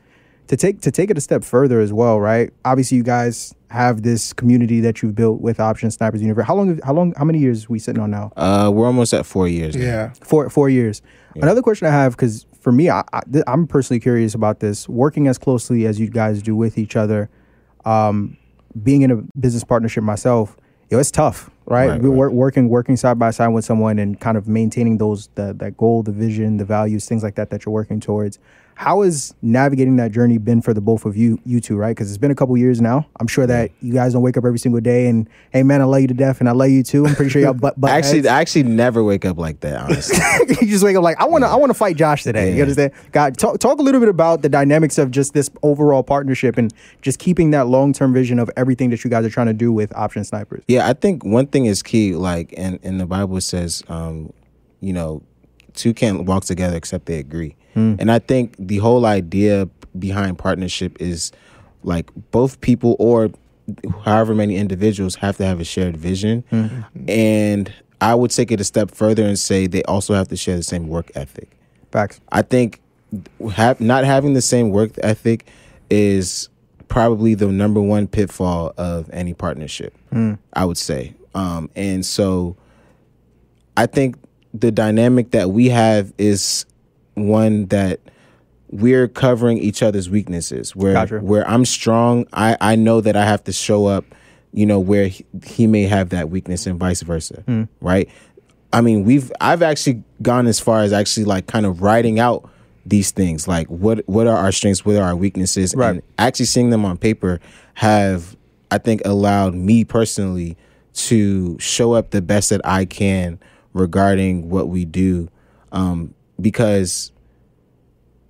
to take to take it a step further as well, right? Obviously, you guys have this community that you've built with Option Snipers University. How long? How long? How many years we sitting on now? Uh, we're almost at four years. now. Yeah. Four four years. Another question I have because for me, I, I I'm personally curious about this. Working as closely as you guys do with each other, um, being in a business partnership myself, yo, it's tough, right? Right, we right. work working working side by side with someone and kind of maintaining those the, that goal, the vision, the values, things like that that you're working towards. How has navigating that journey been for the both of you, you two, right? Because it's been a couple years now. I'm sure that you guys don't wake up every single day and, hey man, I love you to death, and I love you too. I'm pretty sure y'all butt, butt Actually, heads. I actually never wake up like that. Honestly. you just wake up like I want to. I want to fight Josh today. You understand? God, talk talk a little bit about the dynamics of just this overall partnership and just keeping that long term vision of everything that you guys are trying to do with Option Snipers. Yeah, I think one thing is key. Like, and in the Bible says, um, you know, two can't walk together except they agree. Hmm. And I think the whole idea behind partnership is like both people or however many individuals have to have a shared vision. Hmm. And I would take it a step further and say they also have to share the same work ethic. Facts. I think have, not having the same work ethic is probably the number one pitfall of any partnership. Hmm. I would say, um, and so I think the dynamic that we have is one that we're covering each other's weaknesses. Where Gotcha. where I'm strong, I I know that I have to show up. You know where he, he may have that weakness, and vice versa. Right. I mean, we've I've actually gone as far as actually like kind of writing out these things, like what what are our strengths, what are our weaknesses, Right. and actually seeing them on paper have I think allowed me personally to show up the best that I can regarding what we do, um, because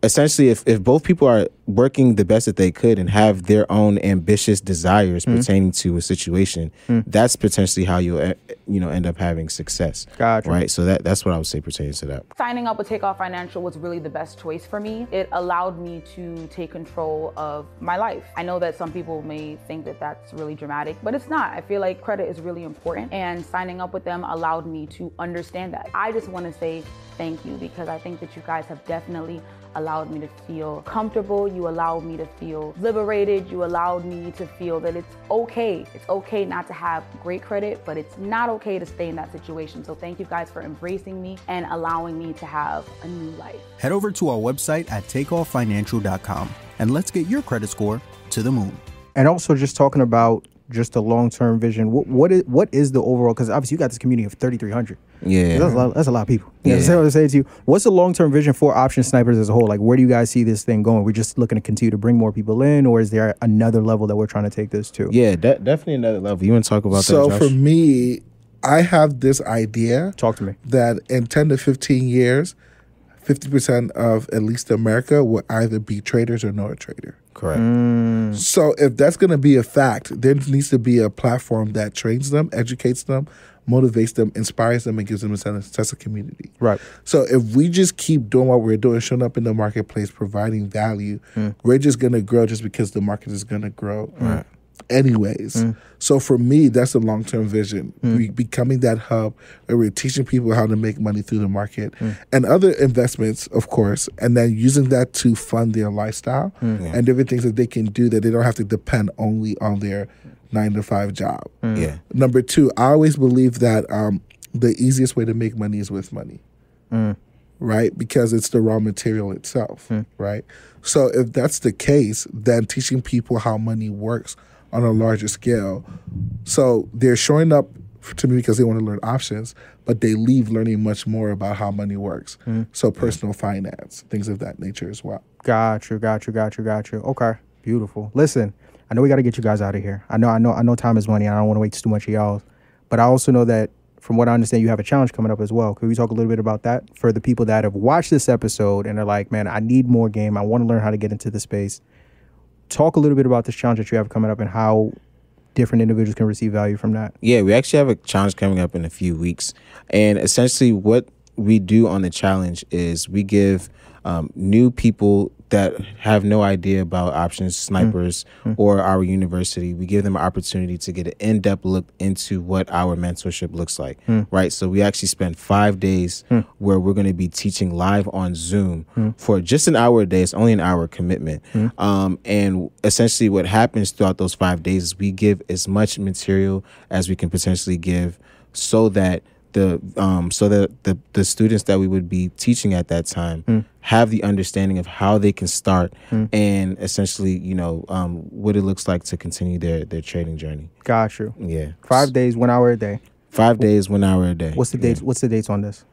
essentially if, if both people are working the best that they could and have their own ambitious desires Mm-hmm. pertaining to a situation Mm. that's potentially how you'll eh, you know end up having success Gotcha. right so that that's what i would say pertains to that Signing up with Takeoff Financial was really the best choice for me. It allowed me to take control of my life. I know that some people may think that that's really dramatic, but it's not. I feel like credit is really important, and signing up with them allowed me to understand that. I just want to say thank you because I think that you guys have definitely allowed me to feel comfortable. You allowed me to feel liberated. You allowed me to feel that it's okay. It's okay not to have great credit, but it's not okay to stay in that situation. So thank you guys for embracing me and allowing me to have a new life. Head over to our website at takeofffinancial.com and let's get your credit score to the moon. And also just talking about just a long term vision. What what is what is the overall? Because obviously you got this community of 3,300. yeah That's a lot. That's a lot of people. You know, Yeah. so I would say to you, what's the long term vision for Option Snipers as a whole? Like, where do you guys see this thing going? We're just looking to continue to bring more people in, or is there another level that we're trying to take this to? yeah de- definitely another level you want to talk about So that So for me, I have this idea Talk to me. that in 10 to 15 years, 50% of at least America will either be traders or not a trader. Correct mm. So if that's going to be a fact, there needs to be a platform that trains them, educates them, motivates them, inspires them, and gives them a sense, sense of community. Right. So if we just keep doing what we're doing, showing up in the marketplace, providing value, mm. we're just going to grow just because the market is going to grow. Anyways, mm. so for me, that's a long term vision. Mm. Be- becoming that hub where we're teaching people how to make money through the market mm. and other investments, of course, and then using that to fund their lifestyle and different things that they can do that they don't have to depend only on their nine to five job. yeah. Number two, I always believe that um, the easiest way to make money is with money, right? Because it's the raw material itself, right? So if that's the case, then teaching people how money works on a larger scale. So they're showing up to me because they want to learn options, but they leave learning much more about how money works. Hmm. So personal finance, things of that nature as well. Got you, got you, got you, got you. Okay, beautiful. Listen, I know we got to get you guys out of here. I know, I know, I know. Time is money. and I don't want to waste too much of y'all, but I also know that from what I understand, you have a challenge coming up as well. Could we talk a little bit about that for the people that have watched this episode and are like, man, I need more game. I want to learn how to get into the space. Talk a little bit about this challenge that you have coming up and how different individuals can receive value from that. Yeah, we actually have a challenge coming up in a few weeks. And essentially, what we do on the challenge is we give um, new people that have no idea about options mm. snipers mm. or our university. We give them an opportunity to get an in-depth look into what our mentorship looks like mm. right? So we actually spend five days where we're going to be teaching live on zoom for just an hour a day. It's only an hour commitment. Um, and essentially what happens throughout those five days is we give as much material as we can potentially give so that the um so that the the students that we would be teaching at that time have the understanding of how they can start and essentially you know um what it looks like to continue their their trading journey Got you. yeah Five days, one hour a day. five days one hour a day What's the Yeah. dates? What's the dates on this?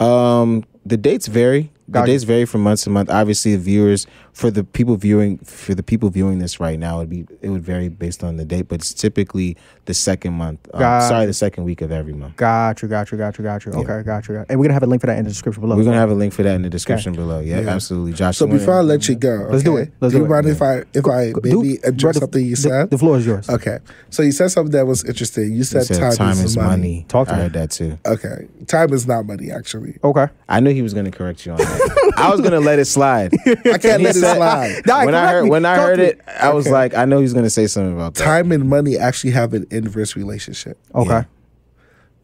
Um, the dates vary. The Gotcha. dates vary from month to month. Obviously, the viewers for the people viewing for the people viewing this right now, it'd be it would vary based on the date, but it's typically the second month. Um, Gotcha. sorry, the second week of every month. Got you, got you, got you, got you. Okay, got you. And we're gonna have a link for that in the description below. We're gonna have a link for that in the description below. Yeah, Yeah. absolutely, Josh. So before I let you go, Let's do it. Let's do do you it. mind if I if I Do- maybe address brother, something you the- said? The, floor is yours. Okay, so you said something that was interesting. You said, You said time, is, money. Talk to I me. heard that too. Okay, time is not money. Actually, Okay. I knew he was gonna correct you on that. I was gonna let it slide. I can't let it slide. Nah, when I heard me. when I heard it, I was Okay. like, I know he's gonna say something about that. Time and money actually have an inverse relationship. Okay. Yeah.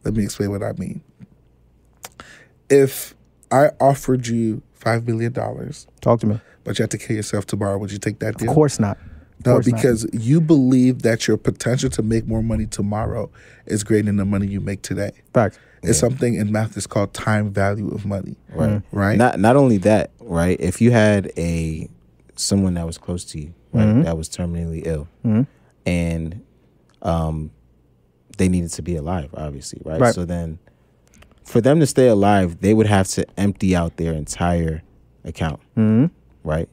Let me explain what I mean. If I offered you five million dollars, Talk to me. but you have to kill yourself tomorrow, would you take that Of deal? course not. Of No, course not. because you believe that your potential to make more money tomorrow is greater than the money you make today. Facts. It's something in math that's called time value of money. Right. Right? Not not only that, right? If you had a someone that was close to you, right, Mm-hmm. that was terminally ill, and um, they needed to be alive, obviously, right? Right. So then, for them to stay alive, they would have to empty out their entire account, Mm-hmm. right?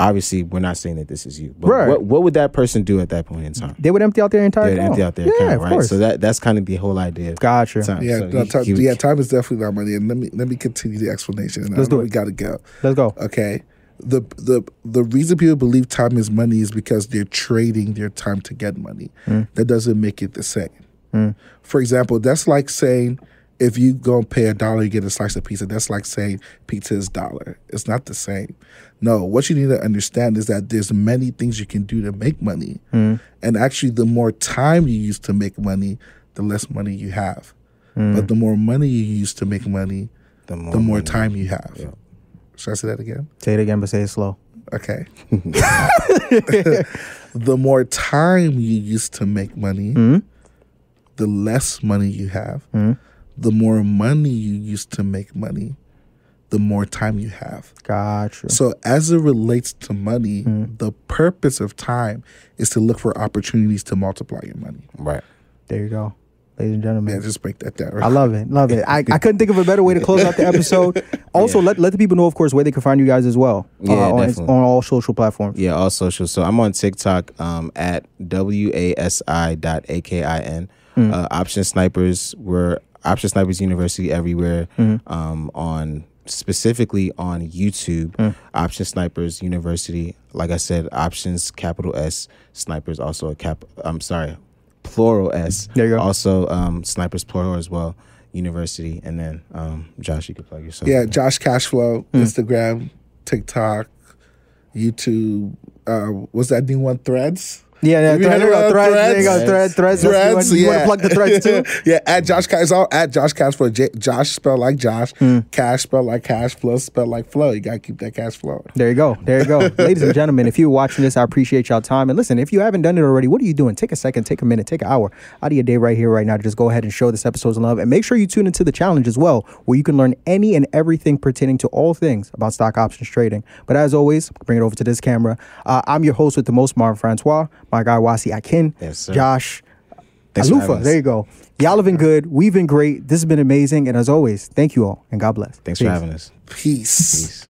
Obviously, we're not saying that this is you, but Right. what what would that person do at that point in time? They would empty out their entire They'd account. empty out their yeah, account, of right? course. So that that's kind of the whole idea. Of Gotcha. time. Yeah, So no, he- time, he would- yeah, time is definitely not money. And let me let me continue the explanation. Let's do it. We gotta go. Let's go. Okay. The the the reason people believe time is money is because they're trading their time to get money. Hmm. That doesn't make it the same. Hmm. For example, that's like saying if you go and pay a dollar, you get a slice of pizza. That's like saying pizza is dollar. It's not the same. No, what you need to understand is that there's many things you can do to make money, hmm. and actually, the more time you use to make money, the less money you have. Hmm. But the more money you use to make money, the more, the more money- time you have. Yeah. Should I say that again? Say it again, but say it slow. Okay. the more time you use to make money, hmm? the less money you have. The more money you use to make money, the more time you have. Gotcha. So, as it relates to money, the purpose of time is to look for opportunities to multiply your money. Right. There you go, ladies and gentlemen. Yeah, just break that down. I love it. Love it. I, I couldn't think of a better way to close out the episode. Also, let, let the people know, of course, where they can find you guys as well. Yeah, uh, on, definitely. on all social platforms. Yeah, all social. So I'm on TikTok um, at w a s i dot a k i n. Uh, Option Snipers. We're Option Snipers University everywhere. Um, on specifically on YouTube, Option Snipers University. Like I said, Options capital S Snipers also a cap. I'm sorry, plural S. There you go. Also, um, Snipers plural as well. University, and then um, Josh, you can plug yourself. Yeah, Josh Cashflow, Instagram, TikTok, YouTube. Uh, what's that new one? Threads. Yeah, yeah. You Thread, heard there you go. about Threads. Threads? Threads, threads. one. Threads, You want yeah. to plug the threads too? yeah, at Josh Cash. It's all at Josh Cash Flow. J- Josh spelled like Josh. Hmm. Cash spelled like cash. Flow spelled like flow. You gotta keep that cash flowing. There you go. There you go. Ladies and gentlemen, if you're watching this, I appreciate y'all time. And listen, if you haven't done it already, what are you doing? Take a second, take a minute, take an hour out of your day right here, right now to just go ahead and show this episode some love. And make sure you tune into the challenge as well, where you can learn any and everything pertaining to all things about stock options trading. But as always, bring it over to this camera. Uh, I'm your host with the most, Marvin Francois, my guy Wasi Akin, Yes, sir. Josh, Thanks Alufa. There you go. Y'all have been good. We've been great. This has been amazing. And as always, thank you all and God bless. Thanks Peace. for having us. Peace. Peace.